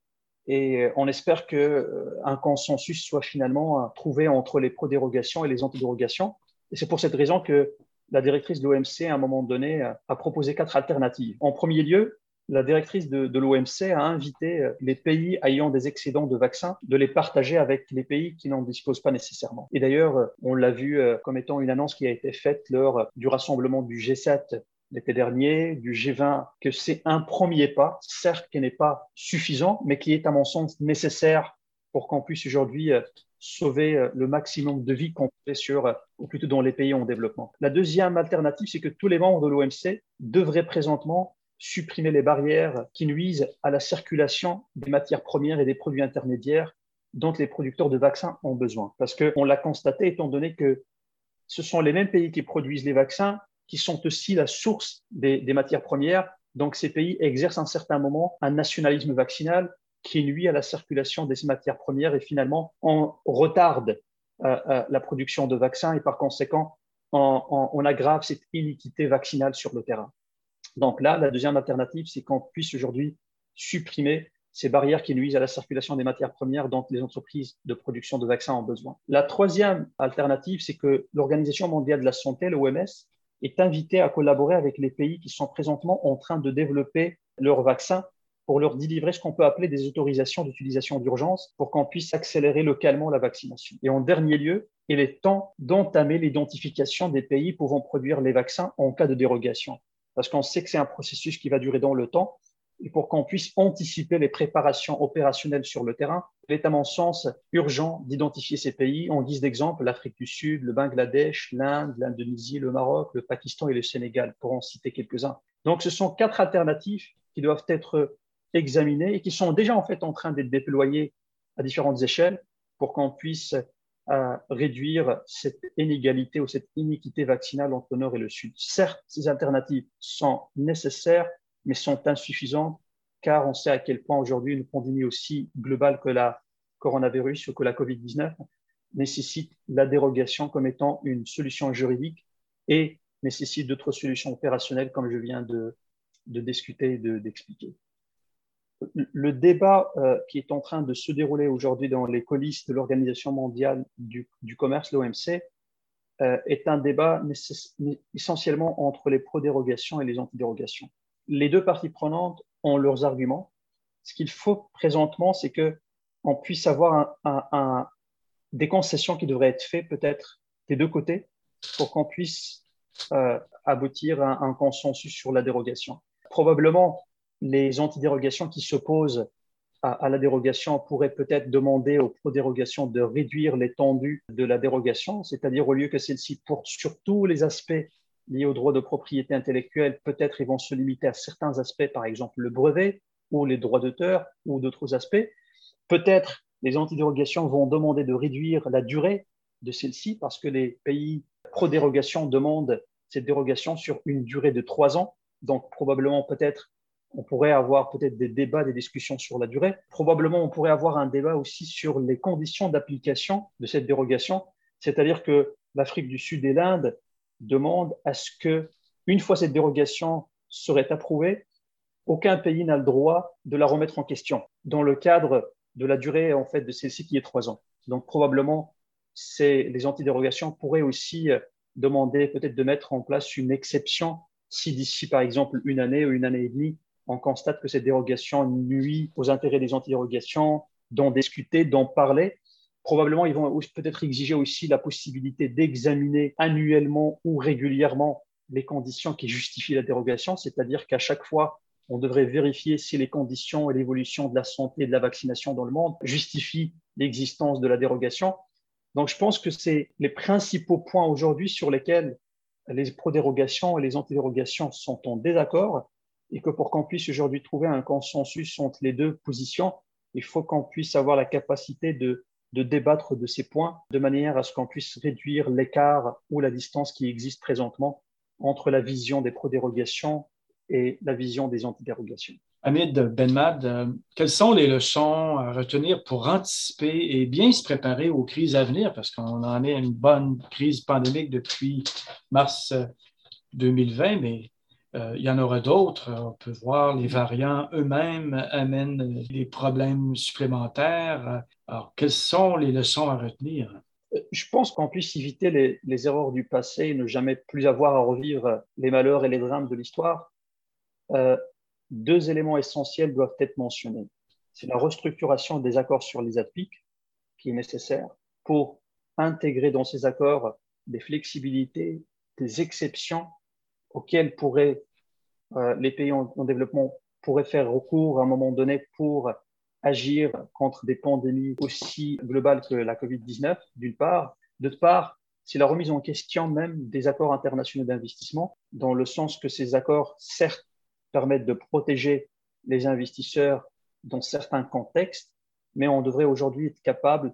Et euh, on espère qu'un euh, consensus soit finalement euh, trouvé entre les pro-dérogations et les anti-dérogations. Et c'est pour cette raison que la directrice de l'OMC, à un moment donné, a proposé quatre alternatives. En premier lieu, la directrice de, de l'OMC a invité les pays ayant des excédents de vaccins de les partager avec les pays qui n'en disposent pas nécessairement. Et d'ailleurs, on l'a vu comme étant une annonce qui a été faite lors du rassemblement du G7 l'été dernier, du G20, que c'est un premier pas, certes qui n'est pas suffisant, mais qui est à mon sens nécessaire pour qu'on puisse aujourd'hui euh, sauver euh, le maximum de vies qu'on fait sur, euh, ou plutôt dans les pays en développement. La deuxième alternative, c'est que tous les membres de l'OMC devraient présentement supprimer les barrières qui nuisent à la circulation des matières premières et des produits intermédiaires dont les producteurs de vaccins ont besoin. Parce qu'on l'a constaté, étant donné que ce sont les mêmes pays qui produisent les vaccins qui sont aussi la source des, matières premières. Donc ces pays exercent à un certain moment un nationalisme vaccinal qui nuit à la circulation des matières premières et finalement on retarde euh, euh, la production de vaccins et par conséquent on, aggrave cette iniquité vaccinale sur le terrain. Donc là, la deuxième alternative, c'est qu'on puisse aujourd'hui supprimer ces barrières qui nuisent à la circulation des matières premières dont les entreprises de production de vaccins ont besoin. La troisième alternative, c'est que l'Organisation mondiale de la santé, l'OMS, est invitée à collaborer avec les pays qui sont présentement en train de développer leurs vaccins pour leur délivrer ce qu'on peut appeler des autorisations d'utilisation d'urgence pour qu'on puisse accélérer localement la vaccination. Et en dernier lieu, il est temps d'entamer l'identification des pays pouvant produire les vaccins en cas de dérogation. Parce qu'on sait que c'est un processus qui va durer dans le temps et pour qu'on puisse anticiper les préparations opérationnelles sur le terrain, il est à mon sens urgent d'identifier ces pays en guise d'exemple l'Afrique du Sud, le Bangladesh, l'Inde, l'Indonésie, le Maroc, le Pakistan et le Sénégal, pour en citer quelques-uns. Donc ce sont quatre alternatives qui doivent être examinées et qui sont déjà en fait en train d'être déployées à différentes échelles pour qu'on puisse euh, réduire cette inégalité ou cette iniquité vaccinale entre le Nord et le Sud. Certes, ces alternatives sont nécessaires, mais sont insuffisantes car on sait à quel point aujourd'hui une pandémie aussi globale que la coronavirus ou que la COVID-19 nécessite la dérogation comme étant une solution juridique et nécessite d'autres solutions opérationnelles comme je viens de, discuter et d'expliquer. Le débat euh, qui est en train de se dérouler aujourd'hui dans les coulisses de l'Organisation mondiale du, commerce, l'OMC, euh, est un débat essentiellement entre les pro-dérogations et les anti-dérogations les deux parties prenantes ont leurs arguments. Ce qu'il faut présentement, c'est que on puisse avoir des concessions qui devraient être faites peut-être des deux côtés pour qu'on puisse euh, aboutir à un consensus sur la dérogation. Probablement, les antidérogations qui s'opposent à, à, la dérogation pourraient peut-être demander aux pro-dérogations de réduire l'étendue de la dérogation, c'est-à-dire au lieu que celle-ci porte sur tous les aspects liés aux droits de propriété intellectuelle, peut-être ils vont se limiter à certains aspects, par exemple le brevet ou les droits d'auteur ou d'autres aspects. Peut-être les antidérogations vont demander de réduire la durée de celle-ci parce que les pays pro-dérogation demandent cette dérogation sur une durée de trois ans. Donc probablement peut-être on pourrait avoir peut-être des débats, des discussions sur la durée. Probablement on pourrait avoir un débat aussi sur les conditions d'application de cette dérogation, c'est-à-dire que l'Afrique du Sud et l'Inde demande à ce que, une fois cette dérogation serait approuvée, aucun pays n'a le droit de la remettre en question dans le cadre de la durée en fait de celle-ci qui est trois ans. Donc probablement, les antidérogations pourraient aussi euh, demander peut-être de mettre en place une exception si d'ici par exemple une année ou une année et demie, on constate que cette dérogation nuit aux intérêts des antidérogations, d'en discuter, d'en parler, Probablement, ils vont peut-être exiger aussi la possibilité d'examiner annuellement ou régulièrement les conditions qui justifient la dérogation, c'est-à-dire qu'à chaque fois, on devrait vérifier si les conditions et l'évolution de la santé et de la vaccination dans le monde justifient l'existence de la dérogation. Donc, je pense que c'est les principaux points aujourd'hui sur lesquels les pro-dérogations et les anti-dérogations sont en désaccord et que pour qu'on puisse aujourd'hui trouver un consensus entre les deux positions, il faut qu'on puisse avoir la capacité de de débattre de ces points de manière à ce qu'on puisse réduire l'écart ou la distance qui existe présentement entre la vision des pro-dérogations et la vision des antidérogations. Hamid Benmad, euh, quelles sont les leçons à retenir pour anticiper et bien se préparer aux crises à venir? Parce qu'on en est à une bonne crise pandémique depuis mars 2020, euh, mais il y en aura d'autres. On peut voir les variants eux-mêmes amènent des problèmes supplémentaires. Alors, quelles sont les leçons à retenir? Je pense qu'on puisse éviter les, erreurs du passé et ne jamais plus avoir à revivre les malheurs et les drames de l'histoire. Euh, deux éléments essentiels doivent être mentionnés. C'est la restructuration des accords sur les ATPIC, qui est nécessaire pour intégrer dans ces accords des flexibilités, des exceptions auxquelles pourraient, euh, les pays en, développement pourraient faire recours à un moment donné pour agir contre des pandémies aussi globales que la COVID-19, d'une part. D'autre part, c'est la remise en question même des accords internationaux d'investissement, dans le sens que ces accords, certes, permettre de protéger les investisseurs dans certains contextes, mais on devrait aujourd'hui être capable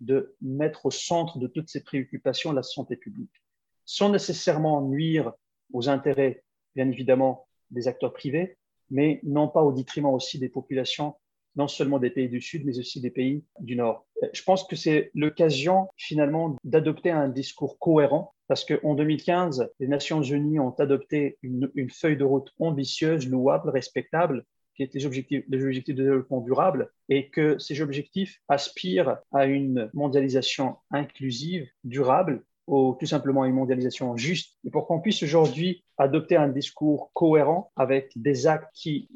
de mettre au centre de toutes ces préoccupations la santé publique, sans nécessairement nuire aux intérêts, bien évidemment, des acteurs privés, mais non pas au détriment aussi des populations, non seulement des pays du Sud, mais aussi des pays du Nord. Je pense que c'est l'occasion finalement d'adopter un discours cohérent, parce qu'en 2015, les Nations Unies ont adopté une, feuille de route ambitieuse, louable, respectable, qui est les objectifs de développement durable, et que ces objectifs aspirent à une mondialisation inclusive, durable, ou tout simplement une mondialisation juste, et pour qu'on puisse aujourd'hui adopter un discours cohérent avec des actes qui,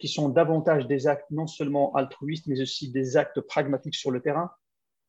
qui sont davantage des actes non seulement altruistes, mais aussi des actes pragmatiques sur le terrain,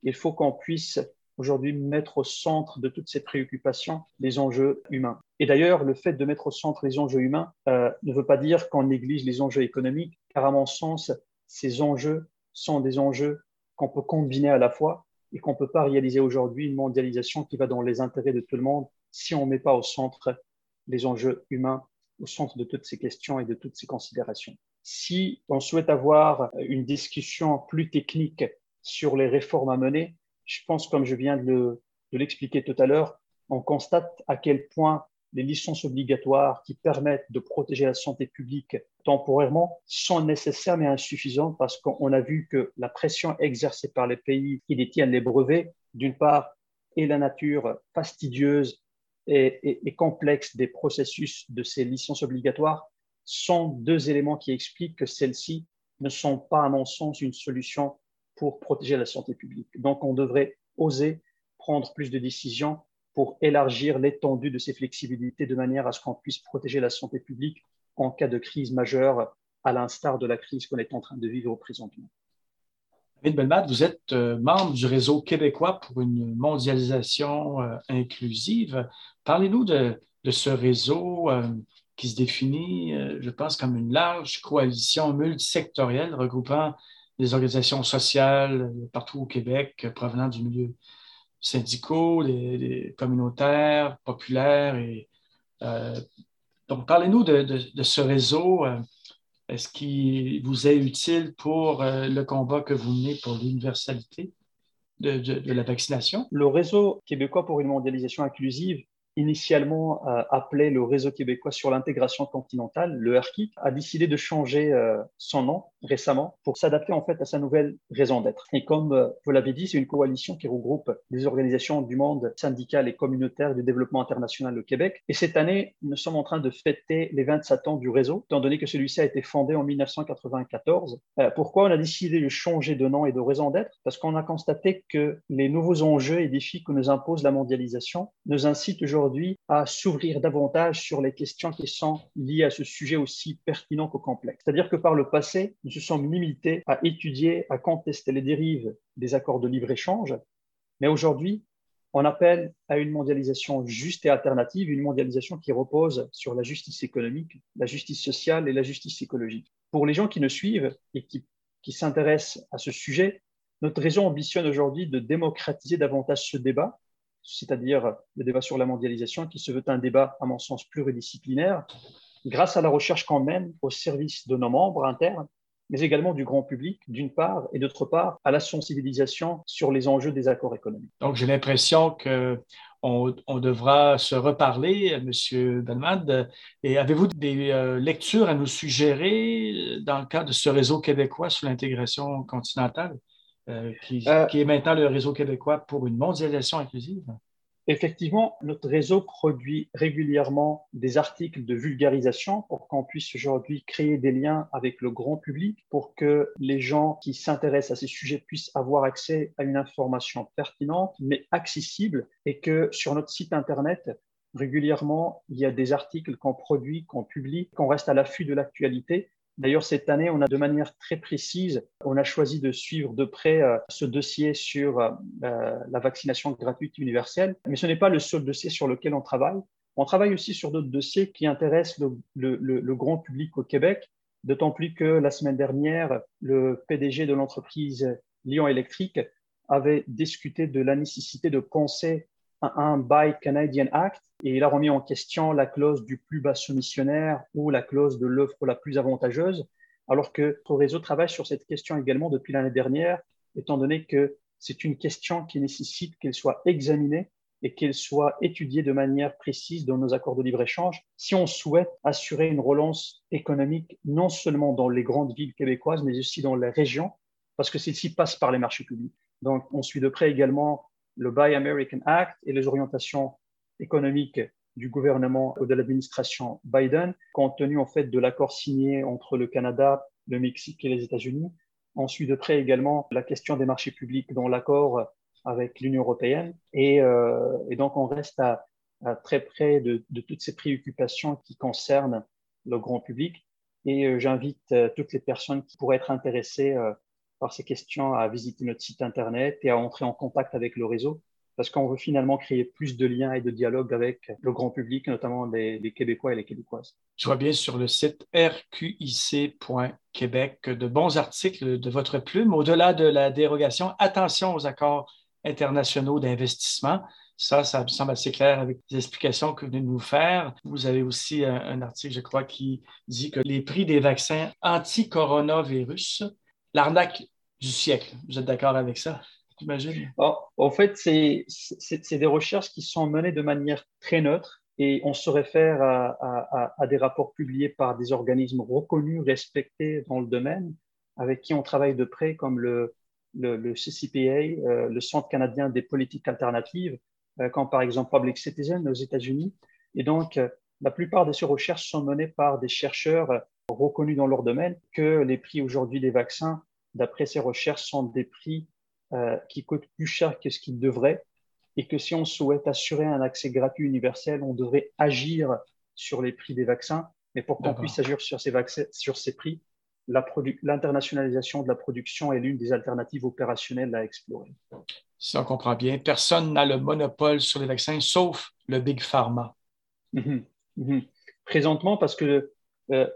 il faut qu'on puisse aujourd'hui mettre au centre de toutes ces préoccupations les enjeux humains. Et d'ailleurs, le fait de mettre au centre les enjeux humains euh, ne veut pas dire qu'on néglige les enjeux économiques, car à mon sens, ces enjeux sont des enjeux qu'on peut combiner à la fois et qu'on ne peut pas réaliser aujourd'hui une mondialisation qui va dans les intérêts de tout le monde si on ne met pas au centre les enjeux humains, au centre de toutes ces questions et de toutes ces considérations. Si on souhaite avoir une discussion plus technique sur les réformes à mener, je pense, comme je viens de l'expliquer tout à l'heure, on constate à quel point les licences obligatoires qui permettent de protéger la santé publique temporairement sont nécessaires mais insuffisantes parce qu'on a vu que la pression exercée par les pays qui détiennent les brevets, d'une part, et la nature fastidieuse et, et, complexe des processus de ces licences obligatoires sont deux éléments qui expliquent que celles-ci ne sont pas, à mon sens, une solution pour protéger la santé publique. Donc, on devrait oser prendre plus de décisions pour élargir l'étendue de ces flexibilités de manière à ce qu'on puisse protéger la santé publique en cas de crise majeure, à l'instar de la crise qu'on est en train de vivre présentement. David Belmad, vous êtes euh, membre du réseau québécois pour une mondialisation euh, inclusive. Parlez-nous de, ce réseau euh, qui se définit, je pense, comme une large coalition multisectorielle regroupant des organisations sociales partout au Québec provenant du milieu syndicaux, les, communautaires, populaires. Et, euh, donc, parlez-nous de, ce réseau. Euh, est-ce qu'il vous est utile pour euh, le combat que vous menez pour l'universalité de, la vaccination? Le réseau québécois pour une mondialisation inclusive initialement euh, appelé le Réseau québécois sur l'intégration continentale, le RKI, a décidé de changer euh, son nom récemment pour s'adapter en fait à sa nouvelle raison d'être. Et comme euh, vous l'avez dit, c'est une coalition qui regroupe des organisations du monde syndical et communautaire du développement international au Québec. Et cette année, nous sommes en train de fêter les 27 ans du réseau, étant donné que celui-ci a été fondé en 1994. pourquoi on a décidé de changer de nom et de raison d'être? Parce qu'on a constaté que les nouveaux enjeux et défis que nous impose la mondialisation nous incitent aujourd'hui à s'ouvrir davantage sur les questions qui sont liées à ce sujet aussi pertinent qu'au complexe. C'est-à-dire que par le passé, nous se sommes limités à étudier, à contester les dérives des accords de libre-échange, mais aujourd'hui, on appelle à une mondialisation juste et alternative, une mondialisation qui repose sur la justice économique, la justice sociale et la justice écologique. Pour les gens qui nous suivent et qui, qui s'intéressent à ce sujet, notre réseau ambitionne aujourd'hui de démocratiser davantage ce débat c'est-à-dire le débat sur la mondialisation, qui se veut un débat, à mon sens, pluridisciplinaire, grâce à la recherche qu'on mène au service de nos membres internes, mais également du grand public, d'une part, et d'autre part, à la sensibilisation sur les enjeux des accords économiques. Donc, j'ai l'impression que on, devra se reparler, M. Belmad. Et avez-vous des euh, lectures à nous suggérer dans le cadre de ce réseau québécois sur l'intégration continentale? Euh, euh, qui, est maintenant le réseau québécois pour une mondialisation inclusive? Effectivement, notre réseau produit régulièrement des articles de vulgarisation pour qu'on puisse aujourd'hui créer des liens avec le grand public, pour que les gens qui s'intéressent à ces sujets puissent avoir accès à une information pertinente, mais accessible, et que sur notre site Internet, régulièrement, il y a des articles qu'on produit, qu'on publie, qu'on reste à l'affût de l'actualité D'ailleurs, cette année, on a de manière très précise, on a choisi de suivre de près euh, ce dossier sur euh, euh, la vaccination gratuite universelle. Mais ce n'est pas le seul dossier sur lequel on travaille. On travaille aussi sur d'autres dossiers qui intéressent le, grand public au Québec, d'autant plus que la semaine dernière, le PDG de l'entreprise Lyon Électrique avait discuté de la nécessité de penser un, Buy Canadian Act et il a remis en question la clause du plus bas soumissionnaire ou la clause de l'offre la plus avantageuse, alors que notre réseau travaille sur cette question également depuis l'année dernière, étant donné que c'est une question qui nécessite qu'elle soit examinée et qu'elle soit étudiée de manière précise dans nos accords de libre-échange si on souhaite assurer une relance économique non seulement dans les grandes villes québécoises, mais aussi dans les régions, parce que celle-ci passe par les marchés publics. Donc, on suit de près également le Buy American Act et les orientations économiques du gouvernement ou de l'administration Biden, compte tenu en fait de l'accord signé entre le Canada, le Mexique et les États-Unis. On suit de près également la question des marchés publics dans l'accord avec l'Union européenne. Et, euh, et, donc, on reste à, très près de, de, toutes ces préoccupations qui concernent le grand public. Et euh, j'invite euh, toutes les personnes qui pourraient être intéressées euh, par ces questions à visiter notre site Internet et à entrer en contact avec le réseau parce qu'on veut finalement créer plus de liens et de dialogue avec le grand public, notamment les, Québécois et les Québécoises. Je vois bien sur le site rqic.québec de bons articles de votre plume. Au-delà de la dérogation, attention aux accords internationaux d'investissement. Ça, ça me semble assez clair avec les explications que vous venez de nous faire. Vous avez aussi un, article, je crois, qui dit que les prix des vaccins anti-coronavirus, l'arnaque du siècle. Vous êtes d'accord avec ça? J'imagine? En fait, c'est des recherches qui sont menées de manière très neutre et on se réfère à, à, des rapports publiés par des organismes reconnus, respectés dans le domaine, avec qui on travaille de près, comme le, le, CCPA, euh, le Centre canadien des politiques alternatives, euh, comme par exemple Public Citizen aux États-Unis. Et donc, euh, la plupart de ces recherches sont menées par des chercheurs reconnus dans leur domaine, que les prix aujourd'hui des vaccins, d'après ces recherches, sont des prix qui coûtent plus cher que ce qu'ils devraient, et que si on souhaite assurer un accès gratuit universel, on devrait agir sur les prix des vaccins. Mais pour qu'on puisse agir sur ces, vaccins, sur ces prix, l'internationalisation de la production est l'une des alternatives opérationnelles à explorer. Si on comprend bien, personne n'a le monopole sur les vaccins sauf le Big Pharma. Mhm. Mhm. Présentement, parce que euh,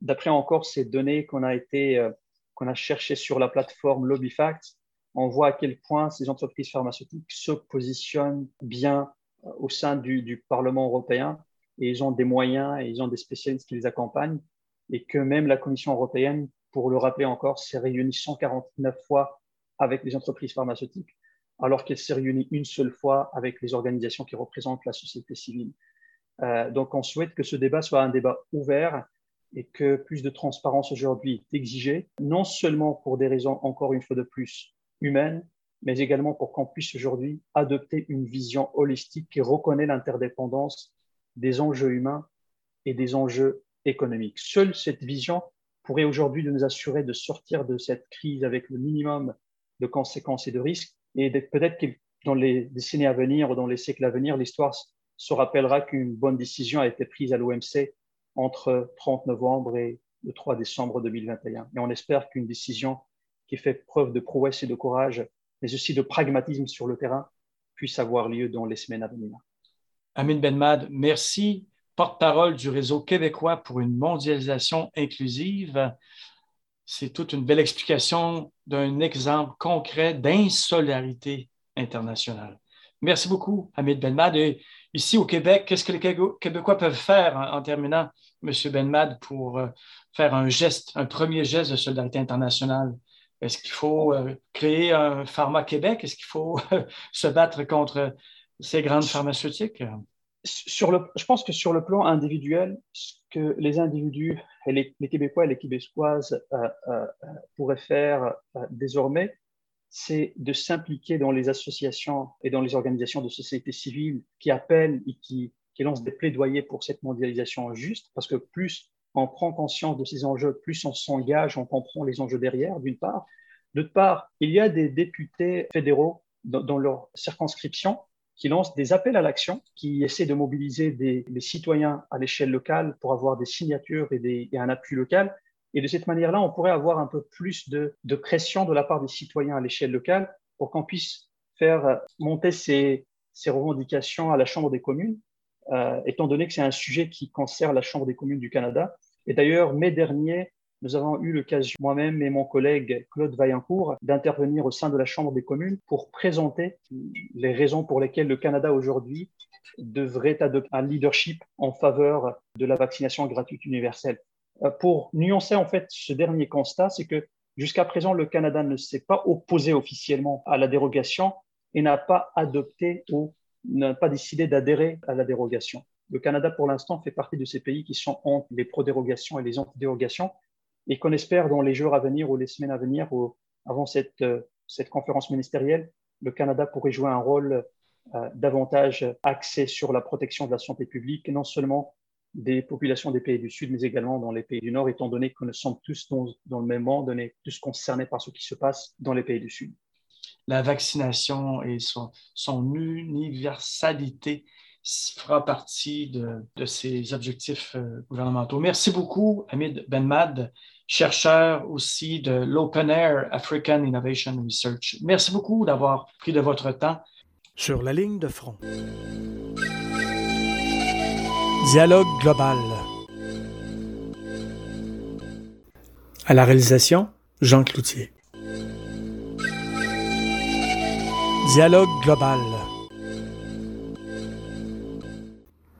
d'après encore ces données qu'on a été euh, qu'on a cherchées sur la plateforme LobbyFact, on voit à quel point ces entreprises pharmaceutiques se positionnent bien euh, au sein du, du Parlement européen et ils ont des moyens et ils ont des spécialistes qui les accompagnent et que même la Commission européenne, pour le rappeler encore, s'est réunie 149 fois avec les entreprises pharmaceutiques, alors qu'elle s'est réunie une seule fois avec les organisations qui représentent la société civile. Euh, donc, on souhaite que ce débat soit un débat ouvert et que plus de transparence aujourd'hui est exigée, non seulement pour des raisons, encore une fois de plus, humaines, mais également pour qu'on puisse aujourd'hui adopter une vision holistique qui reconnaît l'interdépendance des enjeux humains et des enjeux économique. Seule cette vision pourrait aujourd'hui nous assurer de sortir de cette crise avec le minimum de conséquences et de risques. Et peut-être que dans les décennies à venir ou dans les siècles à venir, l'histoire se rappellera qu'une bonne décision a été prise à l'OMC entre 30 novembre et le 3 décembre 2021. Et on espère qu'une décision qui fait preuve de prouesse et de courage, mais aussi de pragmatisme sur le terrain, puisse avoir lieu dans les semaines à venir. Amin Benmad, merci porte-parole du réseau québécois pour une mondialisation inclusive. C'est toute une belle explication d'un exemple concret d'insolidarité internationale. Merci beaucoup, Hamid Benmad. Et ici au Québec, qu'est-ce que les Québécois peuvent faire en, terminant, M. Benmad, pour euh, faire un geste, un premier geste de solidarité internationale? Est-ce qu'il faut euh, créer un pharma Québec? Est-ce qu'il faut se battre contre ces grandes pharmaceutiques? je pense que sur le plan individuel, ce que les individus, et les, Québécois et les Québécoises euh, euh, pourraient faire euh, désormais, c'est de s'impliquer dans les associations et dans les organisations de société civile qui appellent et qui, lancent des plaidoyers pour cette mondialisation juste, parce que plus on prend conscience de ces enjeux, plus on s'engage, on comprend les enjeux derrière, d'une part. D'autre part, il y a des députés fédéraux dans, leur circonscription qui lance des appels à l'action, qui essaie de mobiliser des, citoyens à l'échelle locale pour avoir des signatures et, un appui local. Et de cette manière-là, on pourrait avoir un peu plus de, pression de la part des citoyens à l'échelle locale pour qu'on puisse faire monter ces, revendications à la Chambre des communes, euh, étant donné que c'est un sujet qui concerne la Chambre des communes du Canada. Et d'ailleurs, mai dernier, nous avons eu l'occasion, moi-même et mon collègue Claude Vaillancourt, d'intervenir au sein de la Chambre des communes pour présenter les raisons pour lesquelles le Canada aujourd'hui devrait adopter un leadership en faveur de la vaccination gratuite universelle. Euh, pour nuancer en fait ce dernier constat, c'est que jusqu'à présent, le Canada ne s'est pas opposé officiellement à la dérogation et n'a pas adopté ou n'a pas décidé d'adhérer à la dérogation. Le Canada, pour l'instant, fait partie de ces pays qui sont entre les pro-dérogations et les anti-dérogations et qu'on espère dans les jours à venir ou les semaines à venir, ou avant cette, euh, cette conférence ministérielle, le Canada pourrait jouer un rôle euh, davantage axé sur la protection de la santé publique, non seulement des populations des pays du Sud, mais également dans les pays du Nord, étant donné que nous sommes tous dans, dans le même monde, on est tous concernés par ce qui se passe dans les pays du Sud. La vaccination et son, son universalité fera partie de, de ces objectifs euh, gouvernementaux. Merci beaucoup, Hamid Benmad, chercheur aussi de l'Open Air African Innovation Research. Merci beaucoup d'avoir pris de votre temps. Sur la ligne de front. Dialogue global. À la réalisation, Jean Cloutier. Dialogue global.